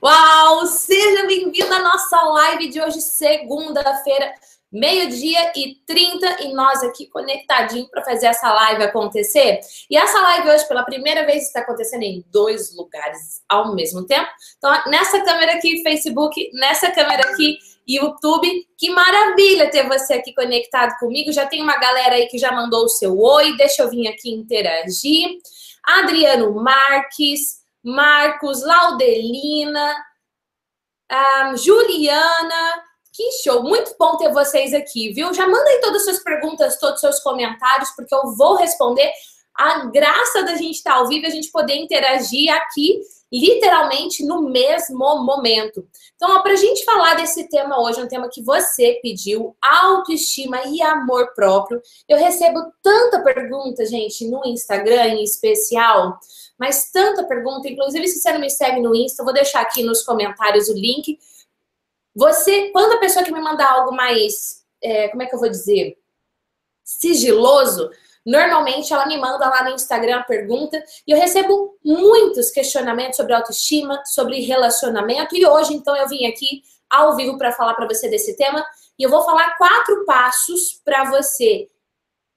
Uau! Seja bem-vindo à nossa live de hoje, segunda-feira, meio-dia e 30, e nós aqui conectadinhos para fazer essa live acontecer. E essa live hoje, pela primeira vez, está acontecendo em dois lugares ao mesmo tempo. Então, nessa câmera aqui, Facebook, nessa câmera aqui, YouTube. Que maravilha ter você aqui conectado comigo. Já tem uma galera aí que já mandou o seu oi. Deixa eu vir aqui interagir. Adriano Marques, Marcos, Laudelina, Juliana. Que show! Muito bom ter vocês aqui, viu? Já mandem todas as suas perguntas, todos os seus comentários, porque eu vou responder. A graça da gente estar ao vivo, a gente poder interagir aqui literalmente no mesmo momento. Então, para a gente falar desse tema hoje, um tema que você pediu, autoestima e amor próprio. Eu recebo tanta pergunta, gente, no Instagram em especial, mas tanta pergunta. Inclusive, se você não me segue no Insta, vou deixar aqui nos comentários o link. Você, quando a pessoa que me mandar algo mais, é, como é que eu vou dizer, sigiloso, Normalmente ela me manda lá no Instagram a pergunta e eu recebo muitos questionamentos sobre autoestima, sobre relacionamento e hoje então eu vim aqui ao vivo para falar para você desse tema e eu vou falar quatro passos para você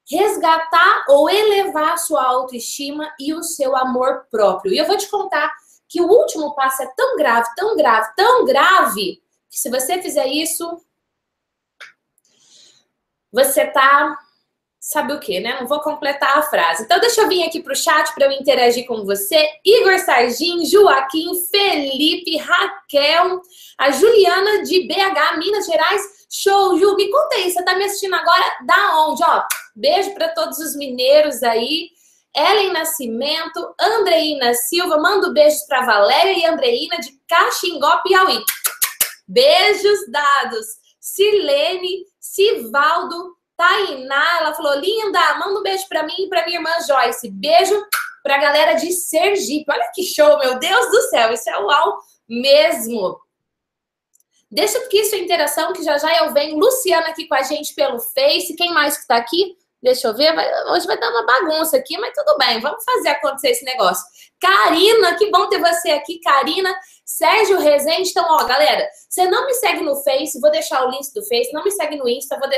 resgatar ou elevar sua autoestima e o seu amor próprio. E eu vou te contar que o último passo é tão grave, tão grave, tão grave, que se você fizer isso, você tá sabe o que, né? Não vou completar a frase. Então, deixa eu vir aqui para o chat para eu interagir com você. Igor Sargin, Joaquim, Felipe, Raquel, a Juliana de BH, Minas Gerais. Show, Ju. Me conta aí, você está me assistindo agora da onde? Ó, beijo para todos os mineiros aí. Ellen Nascimento, Andreina Silva, mando beijos para Valéria e Andreina de Caxingó, Piauí. Beijos dados. Silene, Sivaldo, Tainá, ela falou: linda, manda um beijo para mim e para minha irmã Joyce. Beijo para a galera de Sergipe. Olha que show, meu Deus do céu, isso é uau mesmo. Deixa que isso é interação, que já já eu venho. Luciana aqui com a gente pelo Face. Quem mais que está aqui? Deixa eu ver. Hoje vai dar uma bagunça aqui, mas tudo bem. Vamos fazer acontecer esse negócio. Karina, que bom ter você aqui, Karina. Sérgio Rezende. Então, ó, galera, você não me segue no Face, vou deixar o link do Face. Não me segue no Insta, vou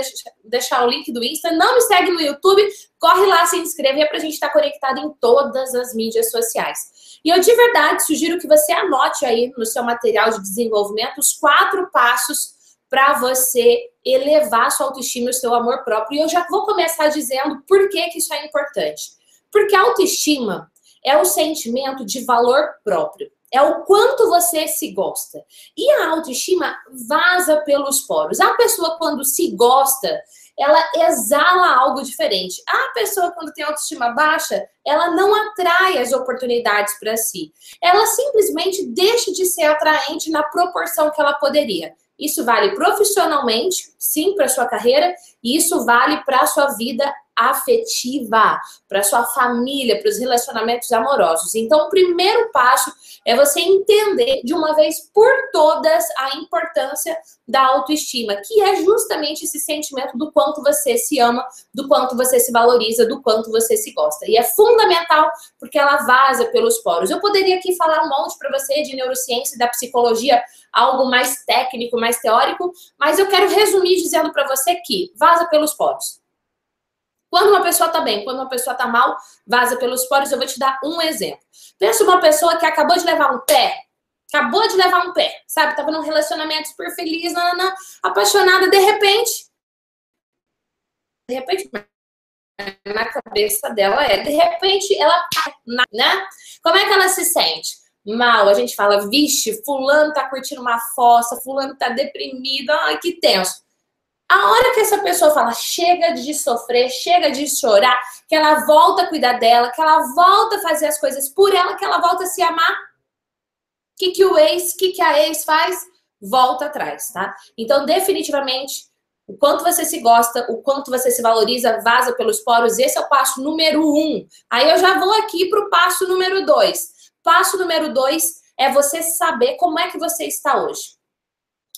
deixar, o link do Insta. Não me segue no YouTube, corre lá se inscrever para a gente estar tá conectado em todas as mídias sociais. E eu de verdade sugiro que você anote aí no seu material de desenvolvimento os quatro passos para você elevar sua autoestima e seu amor próprio. E eu já vou começar dizendo por que, que isso é importante. Porque a autoestima é o sentimento de valor próprio. É o quanto você se gosta. E a autoestima vaza pelos poros. A pessoa, quando se gosta, ela exala algo diferente. A pessoa, quando tem autoestima baixa, ela não atrai as oportunidades para si. Ela simplesmente deixa de ser atraente na proporção que ela poderia. Isso vale profissionalmente, sim, para sua carreira, e isso vale para a sua vida afetiva, para sua família, para os relacionamentos amorosos. Então, o primeiro passo é você entender de uma vez por todas a importância da autoestima, que é justamente esse sentimento do quanto você se ama, do quanto você se valoriza, do quanto você se gosta. E é fundamental porque ela vaza pelos poros. Eu poderia aqui falar um monte para você de neurociência e da psicologia, algo mais técnico, mais teórico, mas eu quero resumir dizendo para você que vaza pelos poros. Quando uma pessoa tá bem, quando uma pessoa tá mal, vaza pelos poros. Eu vou te dar um exemplo. Pensa uma pessoa que acabou de levar um pé, acabou de levar um pé, sabe? Tava num relacionamento super feliz, nanana, apaixonada, de repente. De repente, na cabeça dela é, de repente, ela né? Como é que ela se sente? Mal, a gente fala, vixe, fulano tá curtindo uma fossa, fulano tá deprimido, ai, que tenso. A hora que essa pessoa fala, chega de sofrer, chega de chorar, que ela volta a cuidar dela, que ela volta a fazer as coisas por ela, que ela volta a se amar, o que, que o ex, o que, que a ex faz? Volta atrás, tá? Então, definitivamente, o quanto você se gosta, o quanto você se valoriza, vaza pelos poros, esse é o passo número um. Aí eu já vou aqui para o passo número dois. Passo número dois é você saber como é que você está hoje.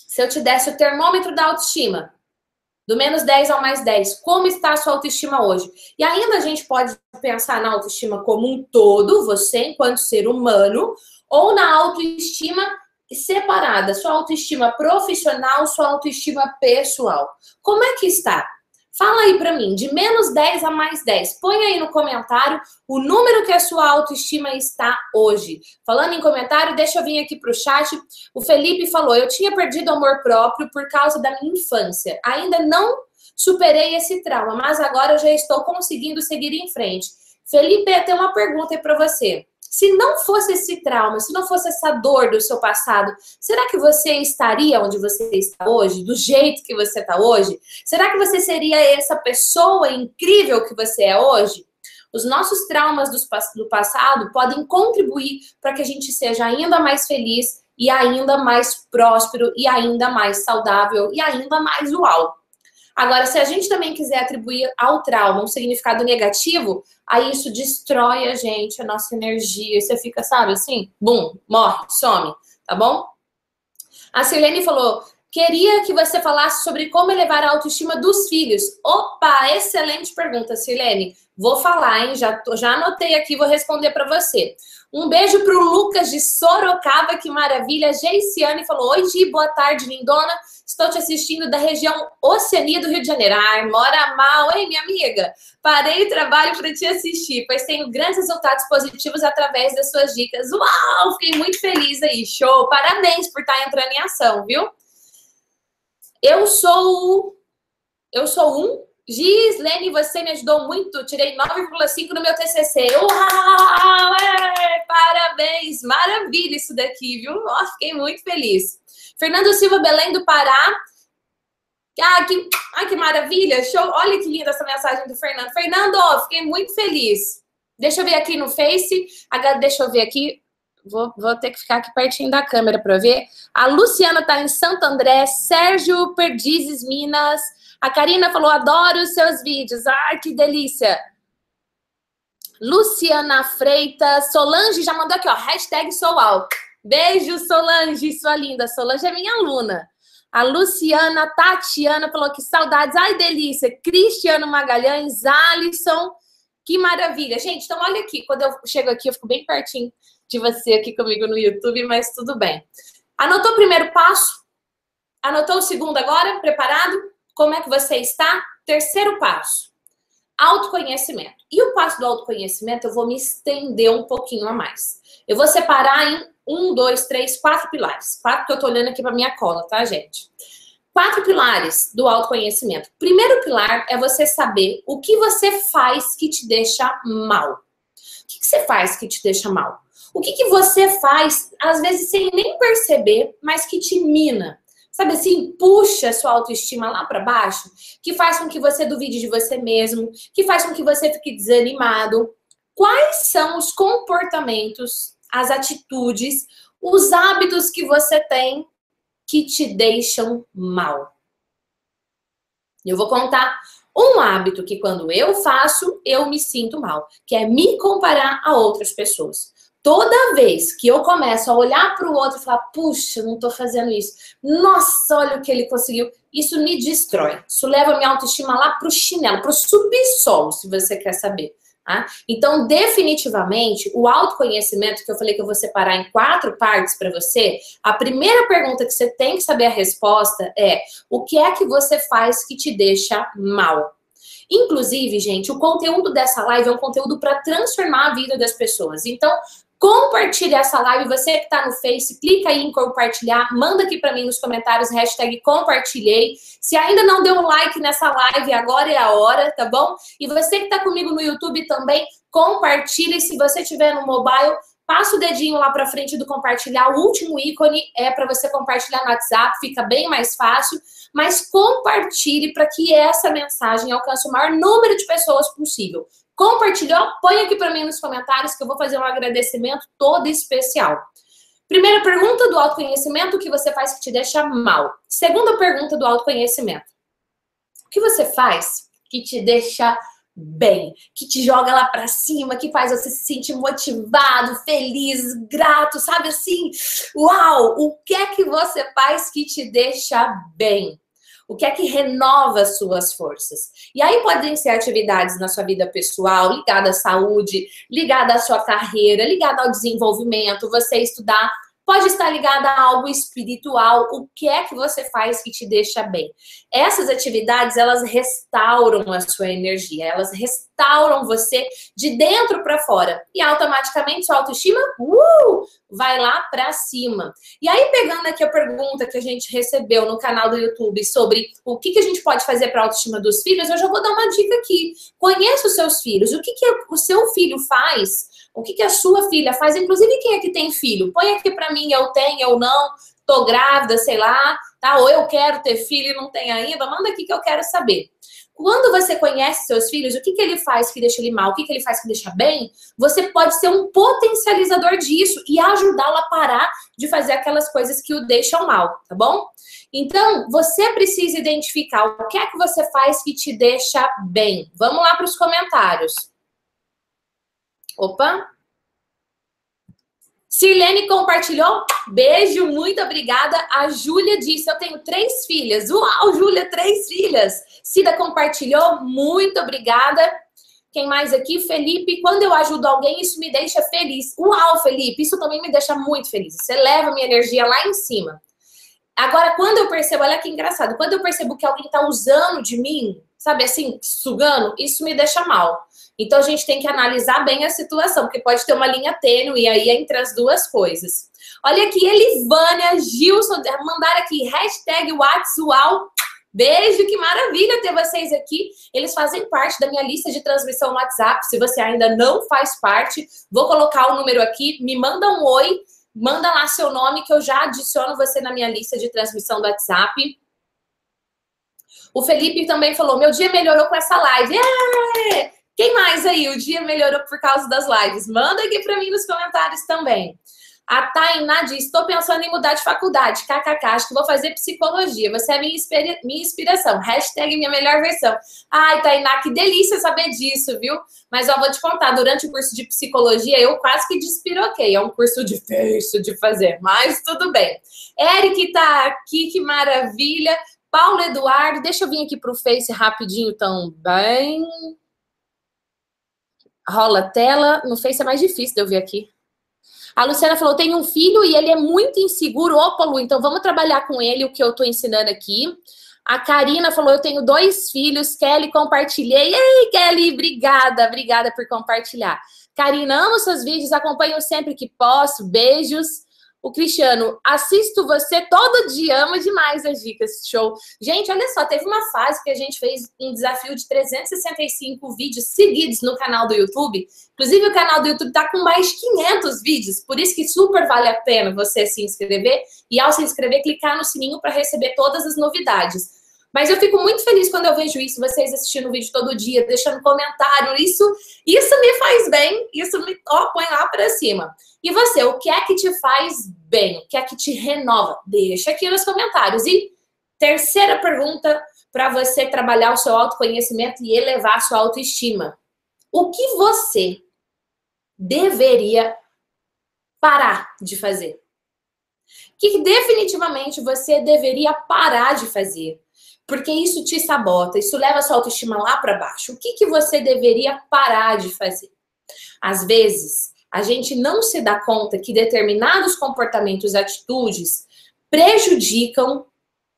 Se eu te desse o termômetro da autoestima, do menos 10 ao mais 10. Como está a sua autoestima hoje? E ainda a gente pode pensar na autoestima como um todo, você enquanto ser humano, ou na autoestima separada, sua autoestima profissional, sua autoestima pessoal. Como é que está? Fala aí para mim, de menos 10 a mais 10. Põe aí no comentário o número que a sua autoestima está hoje. Falando em comentário, deixa eu vir aqui para o chat. O Felipe falou: Eu tinha perdido amor próprio por causa da minha infância. Ainda não superei esse trauma, mas agora eu já estou conseguindo seguir em frente. Felipe, eu tenho uma pergunta aí para você. Se não fosse esse trauma, se não fosse essa dor do seu passado, será que você estaria onde você está hoje, do jeito que você está hoje? Será que você seria essa pessoa incrível que você é hoje? Os nossos traumas do passado podem contribuir para que a gente seja ainda mais feliz e ainda mais próspero e ainda mais saudável e ainda mais uau. Agora, se a gente também quiser atribuir ao trauma um significado negativo, aí isso destrói a gente, a nossa energia. Você fica, sabe, assim, bum, morre, some, tá bom? A Sirlene falou: queria que você falasse sobre como elevar a autoestima dos filhos. Opa, excelente pergunta, Sirlene. Vou falar, hein? Já, já anotei aqui, vou responder para você. Um beijo pro Lucas de Sorocaba, que maravilha. Geiciane falou: Oi, Gi, boa tarde, lindona. Estou te assistindo da região Oceania do Rio de Janeiro. Ai, mora mal, hein, minha amiga? Parei o trabalho para te assistir, pois tenho grandes resultados positivos através das suas dicas. Uau, fiquei muito feliz aí. Show! Parabéns por estar entrando em ação, viu? Eu sou. Eu sou um. Gislene, você me ajudou muito. Tirei 9,5 no meu TCC. Uau! É, parabéns! Maravilha isso daqui, viu? Nossa, fiquei muito feliz. Fernando Silva Belém do Pará. Ah, que, ah, que maravilha! Show! Olha que linda essa mensagem do Fernando. Fernando, fiquei muito feliz. Deixa eu ver aqui no Face. Deixa eu ver aqui. Vou, vou ter que ficar aqui pertinho da câmera para ver. A Luciana está em Santo André. Sérgio Perdizes, Minas. A Karina falou: adoro os seus vídeos. Ai, que delícia! Luciana Freitas. Solange já mandou aqui, ó. Hashtag sou alto. Beijo, Solange, sua linda. Solange é minha aluna. A Luciana Tatiana falou que saudades. Ai, delícia. Cristiano Magalhães, Alisson. Que maravilha. Gente, então olha aqui. Quando eu chego aqui, eu fico bem pertinho de você aqui comigo no YouTube, mas tudo bem. Anotou o primeiro passo? Anotou o segundo agora? Preparado? Como é que você está? Terceiro passo. Autoconhecimento. E o passo do autoconhecimento eu vou me estender um pouquinho a mais. Eu vou separar em um, dois, três, quatro pilares. Quatro que eu tô olhando aqui para minha cola, tá, gente? Quatro pilares do autoconhecimento. Primeiro pilar é você saber o que você faz que te deixa mal. O que, que você faz que te deixa mal? O que, que você faz, às vezes, sem nem perceber, mas que te mina? Sabe assim, puxa sua autoestima lá para baixo, que faz com que você duvide de você mesmo, que faz com que você fique desanimado. Quais são os comportamentos as atitudes, os hábitos que você tem que te deixam mal. Eu vou contar um hábito que quando eu faço, eu me sinto mal, que é me comparar a outras pessoas. Toda vez que eu começo a olhar para o outro e falar, puxa, não estou fazendo isso, nossa, olha o que ele conseguiu, isso me destrói. Isso leva minha autoestima lá para o chinelo, para o subsolo, se você quer saber. Tá? Então, definitivamente, o autoconhecimento, que eu falei que eu vou separar em quatro partes para você, a primeira pergunta que você tem que saber a resposta é: o que é que você faz que te deixa mal? Inclusive, gente, o conteúdo dessa live é um conteúdo para transformar a vida das pessoas. Então, Compartilhe essa live. Você que está no Face, clica aí em compartilhar. Manda aqui para mim nos comentários, hashtag compartilhei. Se ainda não deu um like nessa live, agora é a hora, tá bom? E você que está comigo no YouTube também, compartilhe. Se você estiver no mobile, passa o dedinho lá para frente do compartilhar. O último ícone é para você compartilhar no WhatsApp, fica bem mais fácil. Mas compartilhe para que essa mensagem alcance o maior número de pessoas possível. Compartilhou? Põe aqui para mim nos comentários que eu vou fazer um agradecimento todo especial. Primeira pergunta do autoconhecimento: o que você faz que te deixa mal? Segunda pergunta do autoconhecimento: o que você faz que te deixa bem, que te joga lá para cima, que faz você se sentir motivado, feliz, grato, sabe assim? Uau! O que é que você faz que te deixa bem? O que é que renova as suas forças? E aí podem ser atividades na sua vida pessoal, ligada à saúde, ligada à sua carreira, ligada ao desenvolvimento, você estudar pode estar ligada a algo espiritual. O que é que você faz que te deixa bem? Essas atividades, elas restauram a sua energia, elas restauram você de dentro para fora. E automaticamente sua autoestima uh, vai lá para cima. E aí, pegando aqui a pergunta que a gente recebeu no canal do YouTube sobre o que, que a gente pode fazer para a autoestima dos filhos, eu já vou dar uma dica aqui. Conheça os seus filhos. O que, que o seu filho faz? O que, que a sua filha faz? Inclusive, quem é que tem filho? Põe aqui para mim, eu tenho, eu não, tô grávida, sei lá, tá? Ou eu quero ter filho e não tenho ainda. Manda aqui que eu quero saber. Quando você conhece seus filhos, o que, que ele faz que deixa ele mal, o que, que ele faz que deixa bem, você pode ser um potencializador disso e ajudá-lo a parar de fazer aquelas coisas que o deixam mal, tá bom? Então, você precisa identificar o que é que você faz que te deixa bem. Vamos lá para os comentários. Opa! Silene compartilhou. Beijo, muito obrigada. A Júlia disse: Eu tenho três filhas. Uau, Júlia, três filhas. Cida compartilhou. Muito obrigada. Quem mais aqui? Felipe. Quando eu ajudo alguém, isso me deixa feliz. Uau, Felipe, isso também me deixa muito feliz. Você leva minha energia lá em cima. Agora, quando eu percebo, olha que engraçado, quando eu percebo que alguém está usando de mim, sabe assim, sugando, isso me deixa mal. Então a gente tem que analisar bem a situação, porque pode ter uma linha tênue aí entre as duas coisas. Olha aqui, Elivânia, Gilson, mandaram aqui, hashtag WhatsApp. Beijo, que maravilha ter vocês aqui. Eles fazem parte da minha lista de transmissão WhatsApp. Se você ainda não faz parte, vou colocar o número aqui. Me manda um oi, manda lá seu nome que eu já adiciono você na minha lista de transmissão do WhatsApp. O Felipe também falou: meu dia melhorou com essa live. É! Quem mais aí? O dia melhorou por causa das lives? Manda aqui para mim nos comentários também. A Tainá diz: estou pensando em mudar de faculdade. KKK, acho que vou fazer psicologia. Você é minha, inspira minha inspiração. Hashtag minha melhor versão. Ai, Tainá, que delícia saber disso, viu? Mas eu vou te contar: durante o curso de psicologia, eu quase que despiroquei. É um curso difícil de fazer, mas tudo bem. Eric tá aqui, que maravilha. Paulo Eduardo, deixa eu vir aqui para o Face rapidinho também rola tela. No Face é mais difícil de eu ver aqui. A Luciana falou: tem um filho e ele é muito inseguro. Opa, Lu, então vamos trabalhar com ele o que eu estou ensinando aqui. A Karina falou: eu tenho dois filhos. Kelly, compartilhei. Ei, Kelly, obrigada, obrigada por compartilhar. Karina, amo seus vídeos, acompanho sempre que posso. Beijos. O Cristiano, assisto você todo dia, amo demais as dicas, show. Gente, olha só, teve uma fase que a gente fez um desafio de 365 vídeos seguidos no canal do YouTube. Inclusive, o canal do YouTube tá com mais de 500 vídeos, por isso que super vale a pena você se inscrever e, ao se inscrever, clicar no sininho para receber todas as novidades. Mas eu fico muito feliz quando eu vejo isso, vocês assistindo o vídeo todo dia, deixando comentário. Isso, isso me faz bem, isso me ó, põe lá para cima. E você, o que é que te faz bem? O que é que te renova? Deixa aqui nos comentários. E terceira pergunta para você trabalhar o seu autoconhecimento e elevar a sua autoestima. O que você deveria parar de fazer? Que definitivamente você deveria parar de fazer? Porque isso te sabota, isso leva a sua autoestima lá para baixo. O que, que você deveria parar de fazer? Às vezes, a gente não se dá conta que determinados comportamentos e atitudes prejudicam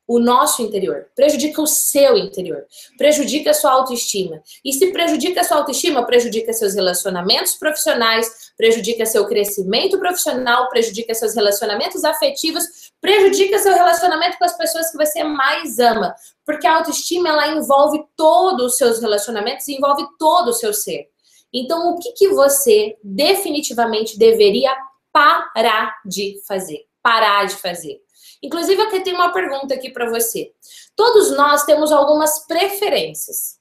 o nosso interior, prejudica o seu interior, prejudica a sua autoestima. E se prejudica a sua autoestima, prejudica seus relacionamentos profissionais, prejudica seu crescimento profissional, prejudica seus relacionamentos afetivos, prejudica seu relacionamento com as pessoas que você mais ama. Porque a autoestima, ela envolve todos os seus relacionamentos, envolve todo o seu ser. Então, o que, que você definitivamente deveria parar de fazer? Parar de fazer. Inclusive, eu tenho uma pergunta aqui para você. Todos nós temos algumas preferências.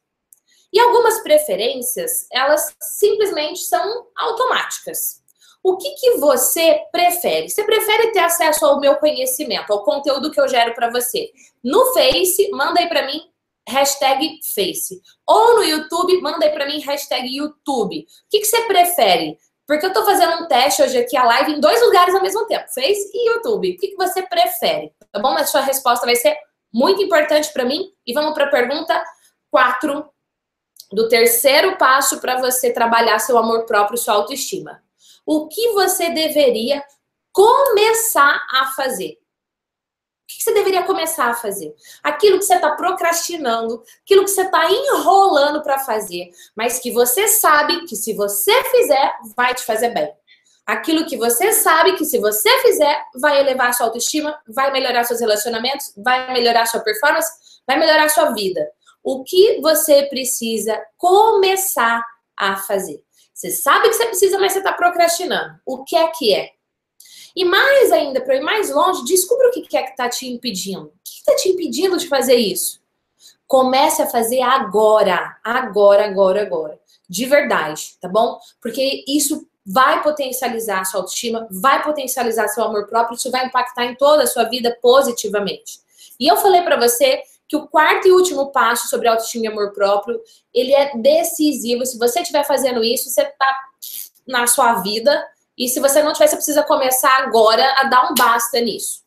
E algumas preferências, elas simplesmente são automáticas. O que, que você prefere? Você prefere ter acesso ao meu conhecimento, ao conteúdo que eu gero para você? No Face, manda aí para mim hashtag Face. Ou no YouTube, manda aí para mim hashtag YouTube. O que, que você prefere? Porque eu tô fazendo um teste hoje aqui, a live, em dois lugares ao mesmo tempo, Face e YouTube. O que, que você prefere? Tá bom? Mas sua resposta vai ser muito importante para mim. E vamos para a pergunta 4 do terceiro passo para você trabalhar seu amor próprio, sua autoestima. O que você deveria começar a fazer. O que você deveria começar a fazer? Aquilo que você está procrastinando, aquilo que você está enrolando para fazer, mas que você sabe que se você fizer, vai te fazer bem. Aquilo que você sabe que se você fizer, vai elevar a sua autoestima, vai melhorar seus relacionamentos, vai melhorar sua performance, vai melhorar sua vida. O que você precisa começar a fazer? Você sabe que você precisa, mas você está procrastinando. O que é que é? E mais ainda, para ir mais longe, descubra o que é que está te impedindo. O que está te impedindo de fazer isso? Comece a fazer agora. Agora, agora, agora. De verdade, tá bom? Porque isso vai potencializar a sua autoestima, vai potencializar seu amor próprio, isso vai impactar em toda a sua vida positivamente. E eu falei para você que o quarto e último passo sobre autoestima e amor próprio, ele é decisivo. Se você estiver fazendo isso, você está na sua vida. E se você não tiver, você precisa começar agora a dar um basta nisso.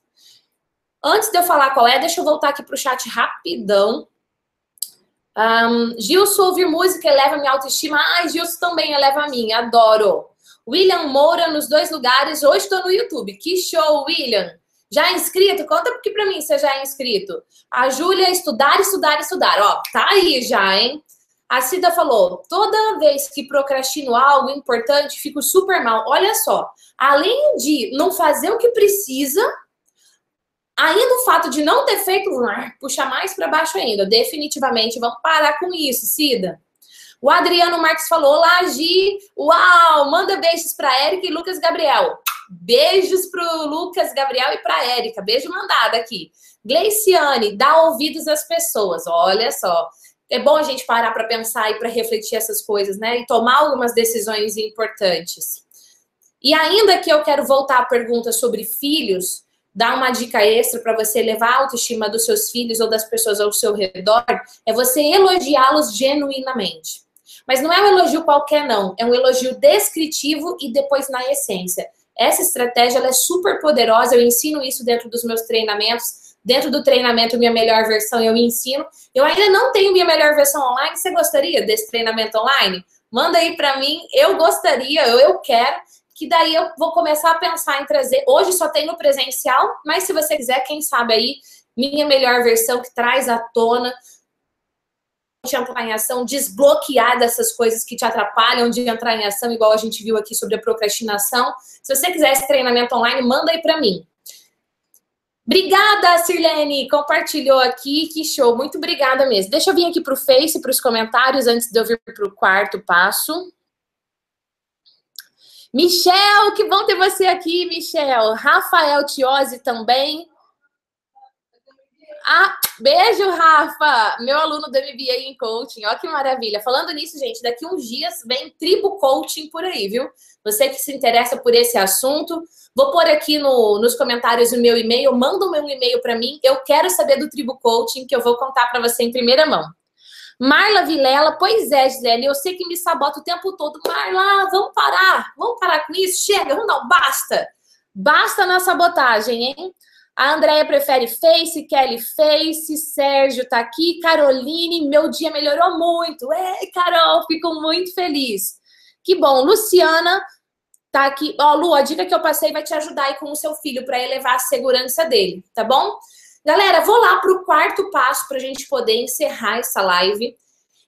Antes de eu falar qual é, deixa eu voltar aqui para o chat rapidão. Um, Gilson, ouvir música eleva minha autoestima. Ai, Gilson também eleva a minha, adoro. William Moura nos dois lugares. Hoje estou no YouTube. Que show, William! Já é inscrito? Conta aqui para mim se já é inscrito. A Júlia, estudar, estudar, estudar. Ó, tá aí já, hein? A Cida falou: toda vez que procrastino algo importante, fico super mal. Olha só, além de não fazer o que precisa, ainda o fato de não ter feito, puxa mais para baixo ainda. Definitivamente, vamos parar com isso, Cida. O Adriano Marques falou: Olá, Gi. Uau! Manda beijos para Érica e Lucas Gabriel. Beijos pro Lucas, Gabriel e pra Érica. Beijo mandado aqui. Gleiciane, dá ouvidos às pessoas. Olha só. É bom a gente parar para pensar e para refletir essas coisas, né? E tomar algumas decisões importantes. E ainda que eu quero voltar à pergunta sobre filhos, dar uma dica extra para você levar a autoestima dos seus filhos ou das pessoas ao seu redor, é você elogiá-los genuinamente. Mas não é um elogio qualquer, não. É um elogio descritivo e depois na essência. Essa estratégia é super poderosa, eu ensino isso dentro dos meus treinamentos. Dentro do treinamento Minha Melhor Versão, eu ensino. Eu ainda não tenho Minha Melhor Versão online. Você gostaria desse treinamento online? Manda aí para mim. Eu gostaria, eu, quero. Que daí eu vou começar a pensar em trazer. Hoje só tem no presencial, mas se você quiser, quem sabe aí, Minha Melhor Versão, que traz à tona de entrar em ação, desbloquear dessas coisas que te atrapalham de entrar em ação, igual a gente viu aqui sobre a procrastinação. Se você quiser esse treinamento online, manda aí para mim. Obrigada, Sirlene, compartilhou aqui, que show, muito obrigada mesmo. Deixa eu vir aqui para o Face, para os comentários, antes de eu vir para o quarto passo. Michel, que bom ter você aqui, Michel. Rafael Tiosi também. Ah, beijo, Rafa! Meu aluno do MBA em coaching. Ó que maravilha. Falando nisso, gente, daqui uns dias vem Tribo Coaching por aí, viu? Você que se interessa por esse assunto, vou pôr aqui no, nos comentários o meu e-mail, manda o meu e-mail para mim. Eu quero saber do Tribo Coaching, que eu vou contar para você em primeira mão. Marla Vilela, pois é, Gisele, eu sei que me sabota o tempo todo. Marla, vamos parar, vamos parar com isso, chega, vamos não, basta. Basta na sabotagem, hein? A Andrea prefere Face, Kelly Face, Sérgio tá aqui, Caroline, meu dia melhorou muito. É, Carol, fico muito feliz. Que bom. Luciana tá aqui. Ó, Lu, a dica que eu passei vai te ajudar aí com o seu filho para elevar a segurança dele, tá bom? Galera, vou lá para o quarto passo para a gente poder encerrar essa live.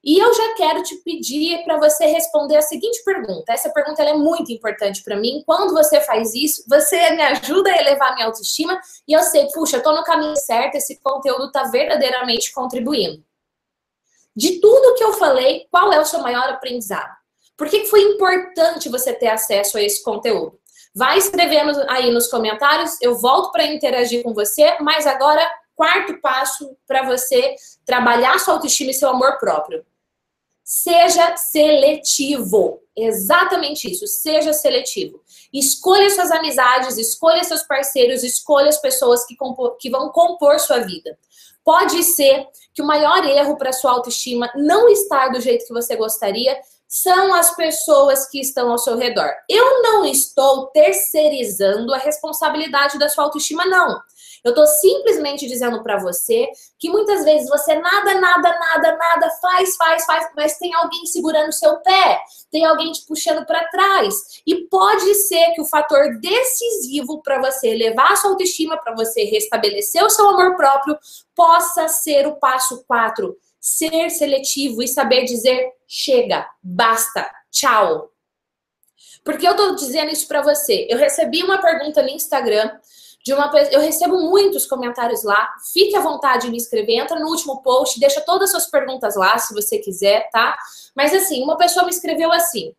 E eu já quero te pedir para você responder a seguinte pergunta. Essa pergunta é muito importante para mim. Quando você faz isso, você me ajuda a elevar minha autoestima e eu sei, puxa, estou no caminho certo, esse conteúdo está verdadeiramente contribuindo. De tudo que eu falei, qual é o seu maior aprendizado? Por que foi importante você ter acesso a esse conteúdo? Vai escrevendo aí nos comentários, eu volto para interagir com você, mas agora, quarto passo para você trabalhar sua autoestima e seu amor próprio. Seja seletivo. Exatamente isso. Seja seletivo. Escolha suas amizades, escolha seus parceiros, escolha as pessoas que, compor, que vão compor sua vida. Pode ser que o maior erro para sua autoestima não estar do jeito que você gostaria são as pessoas que estão ao seu redor. Eu não estou terceirizando a responsabilidade da sua autoestima, não. Eu tô simplesmente dizendo para você que muitas vezes você nada, nada, nada, nada faz, faz, faz, mas tem alguém segurando seu pé, tem alguém te puxando para trás. E pode ser que o fator decisivo para você elevar a sua autoestima, para você restabelecer o seu amor próprio, possa ser o passo 4 ser seletivo e saber dizer chega, basta, tchau. Porque eu tô dizendo isso para você. Eu recebi uma pergunta no Instagram de uma eu recebo muitos comentários lá. Fique à vontade de me escrever, entra no último post, deixa todas as suas perguntas lá, se você quiser, tá? Mas assim, uma pessoa me escreveu assim,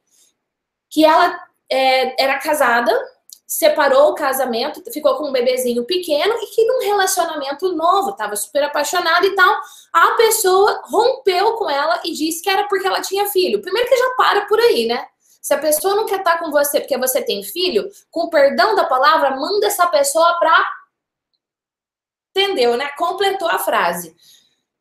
que ela é, era casada, separou o casamento, ficou com um bebezinho pequeno e que num relacionamento novo, estava super apaixonada e tal, a pessoa rompeu com ela e disse que era porque ela tinha filho. Primeiro que já para por aí, né? Se a pessoa não quer estar com você porque você tem filho, com perdão da palavra, manda essa pessoa para entendeu, né? Completou a frase.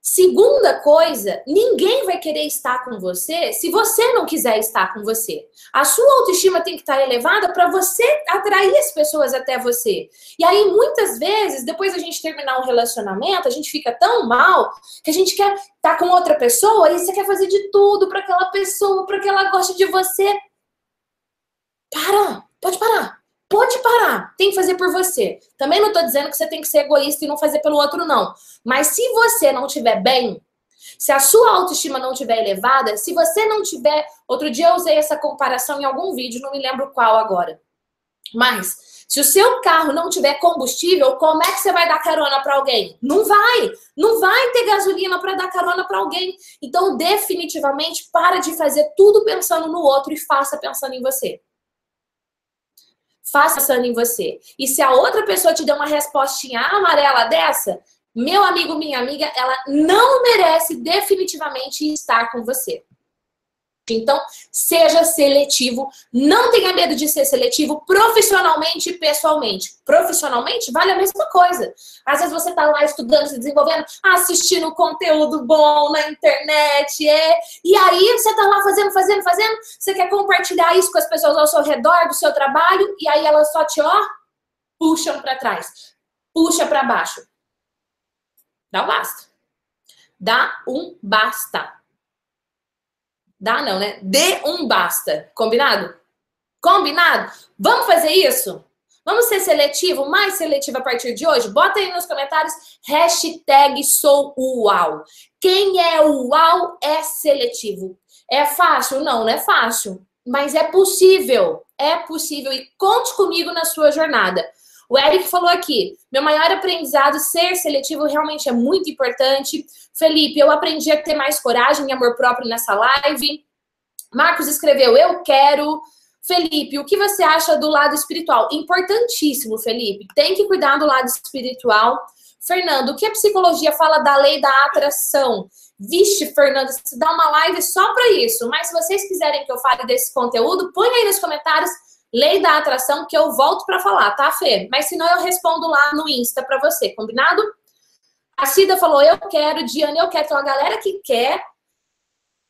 Segunda coisa, ninguém vai querer estar com você se você não quiser estar com você. A sua autoestima tem que estar elevada para você atrair as pessoas até você. E aí, muitas vezes, depois a gente terminar um relacionamento, a gente fica tão mal que a gente quer estar com outra pessoa e você quer fazer de tudo para aquela pessoa, para que ela goste de você. Para, pode parar. Pode parar, tem que fazer por você. Também não estou dizendo que você tem que ser egoísta e não fazer pelo outro, não. Mas se você não estiver bem, se a sua autoestima não estiver elevada, se você não tiver. Outro dia eu usei essa comparação em algum vídeo, não me lembro qual agora. Mas se o seu carro não tiver combustível, como é que você vai dar carona para alguém? Não vai. Não vai ter gasolina para dar carona para alguém. Então, definitivamente, para de fazer tudo pensando no outro e faça pensando em você. Faça pensando em você. E se a outra pessoa te der uma respostinha amarela dessa, meu amigo, minha amiga, ela não merece definitivamente estar com você. Então, seja seletivo, não tenha medo de ser seletivo profissionalmente e pessoalmente. Profissionalmente vale a mesma coisa. Às vezes você está lá estudando, se desenvolvendo, assistindo conteúdo bom na internet, é. E aí você está lá fazendo, fazendo, fazendo, você quer compartilhar isso com as pessoas ao seu redor do seu trabalho e aí elas só te, ó, puxam para trás, puxa para baixo. Dá um basta. Dá um basta. Dá não, né? Dê um basta. Combinado? Combinado? Vamos fazer isso? Vamos ser seletivo, mais seletivo a partir de hoje? Bota aí nos comentários, hashtag sou uau. Quem é uau é seletivo. É fácil? Não, não é fácil. Mas é possível. É possível. E conte comigo na sua jornada. O Eric falou aqui: meu maior aprendizado, ser seletivo realmente é muito importante. Felipe, eu aprendi a ter mais coragem e amor próprio nessa live. Marcos escreveu: eu quero. Felipe, o que você acha do lado espiritual? Importantíssimo, Felipe. Tem que cuidar do lado espiritual. Fernando, o que a psicologia fala da lei da atração? Vixe, Fernando, se dá uma live só para isso. Mas se vocês quiserem que eu fale desse conteúdo, põe aí nos comentários Lei da atração, que eu volto para falar, tá, Fê? Mas senão eu respondo lá no Insta para você, combinado? A Cida falou, eu quero, Diana, eu quero. Então, a galera que quer,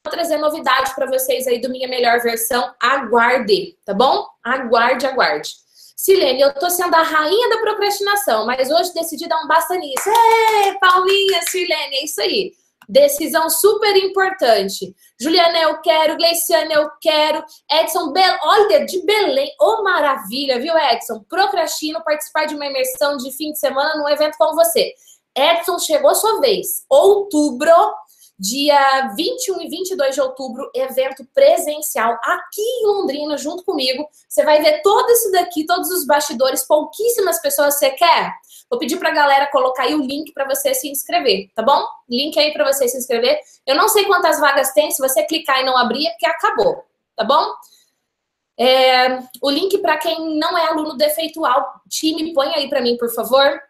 vou trazer novidade para vocês aí do Minha Melhor Versão. Aguarde, tá bom? Aguarde, aguarde. Silene, eu tô sendo a rainha da procrastinação, mas hoje decidi dar um basta nisso. Ê, Paulinha, Silene, é isso aí. Decisão super importante. Juliana, eu quero. Gleiciana, eu quero. Edson, Be olha, de Belém. Ô, oh, maravilha, viu, Edson? Procrastino participar de uma imersão de fim de semana num evento com você. Edson, chegou sua vez. Outubro, dia 21 e 22 de outubro, evento presencial aqui em Londrina, junto comigo. Você vai ver todo isso daqui, todos os bastidores, pouquíssimas pessoas você quer. Vou pedir para a galera colocar aí o link para você se inscrever, tá bom? Link aí para você se inscrever. Eu não sei quantas vagas tem, se você clicar e não abrir, é porque acabou, tá bom? É, o link para quem não é aluno defeitual, time, põe aí para mim, por favor.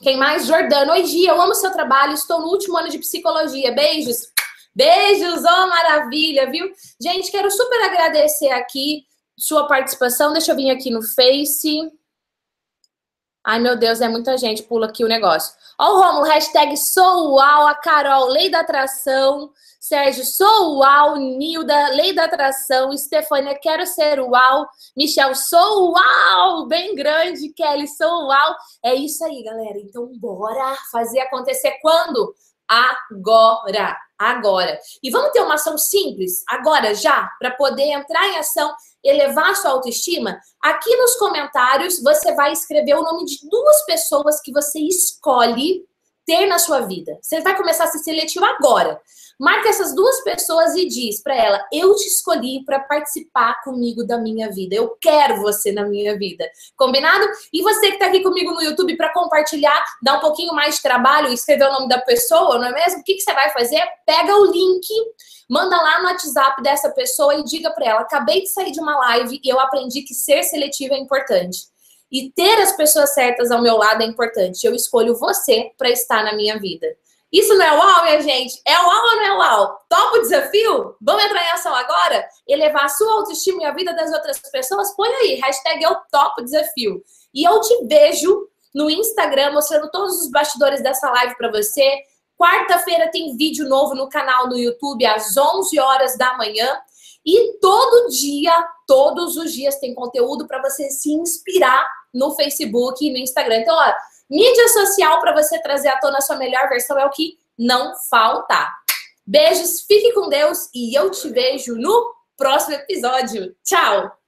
Quem mais? Jordano. Oi, Gia, eu amo seu trabalho. Estou no último ano de psicologia. Beijos. Beijos, oh maravilha, viu? Gente, quero super agradecer aqui sua participação. Deixa eu vir aqui no Face. Ai, meu Deus, é muita gente. Pula aqui o negócio. Ó o Romulo, hashtag sou uau, a Carol, lei da atração. Sérgio, sou uau, Nilda, lei da atração. Estefânia, quero ser uau. Michel, sou uau, bem grande. Kelly, sou uau. É isso aí, galera. Então, bora fazer acontecer quando? Agora. Agora. E vamos ter uma ação simples, agora já, para poder entrar em ação elevar sua autoestima, aqui nos comentários você vai escrever o nome de duas pessoas que você escolhe ter na sua vida. Você vai começar a ser seletivo agora. Marca essas duas pessoas e diz para ela: Eu te escolhi para participar comigo da minha vida. Eu quero você na minha vida. Combinado? E você que está aqui comigo no YouTube para compartilhar, dar um pouquinho mais de trabalho, escrever o nome da pessoa, não é mesmo? O que, que você vai fazer? Pega o link manda lá no WhatsApp dessa pessoa e diga para ela: acabei de sair de uma live e eu aprendi que ser seletivo é importante. E ter as pessoas certas ao meu lado é importante. Eu escolho você para estar na minha vida. Isso não é uau, minha gente? É uau ou não é uau? Topa o desafio? Vamos entrar em ação agora? Elevar a sua autoestima e a vida das outras pessoas? Põe aí, hashtag eu topo desafio. E eu te vejo no Instagram mostrando todos os bastidores dessa live para você. Quarta-feira tem vídeo novo no canal no YouTube às 11 horas da manhã. E todo dia, todos os dias tem conteúdo para você se inspirar no Facebook e no Instagram. Então, ó, mídia social para você trazer à tona a sua melhor versão é o que não falta. Beijos, fique com Deus e eu te vejo no próximo episódio. Tchau!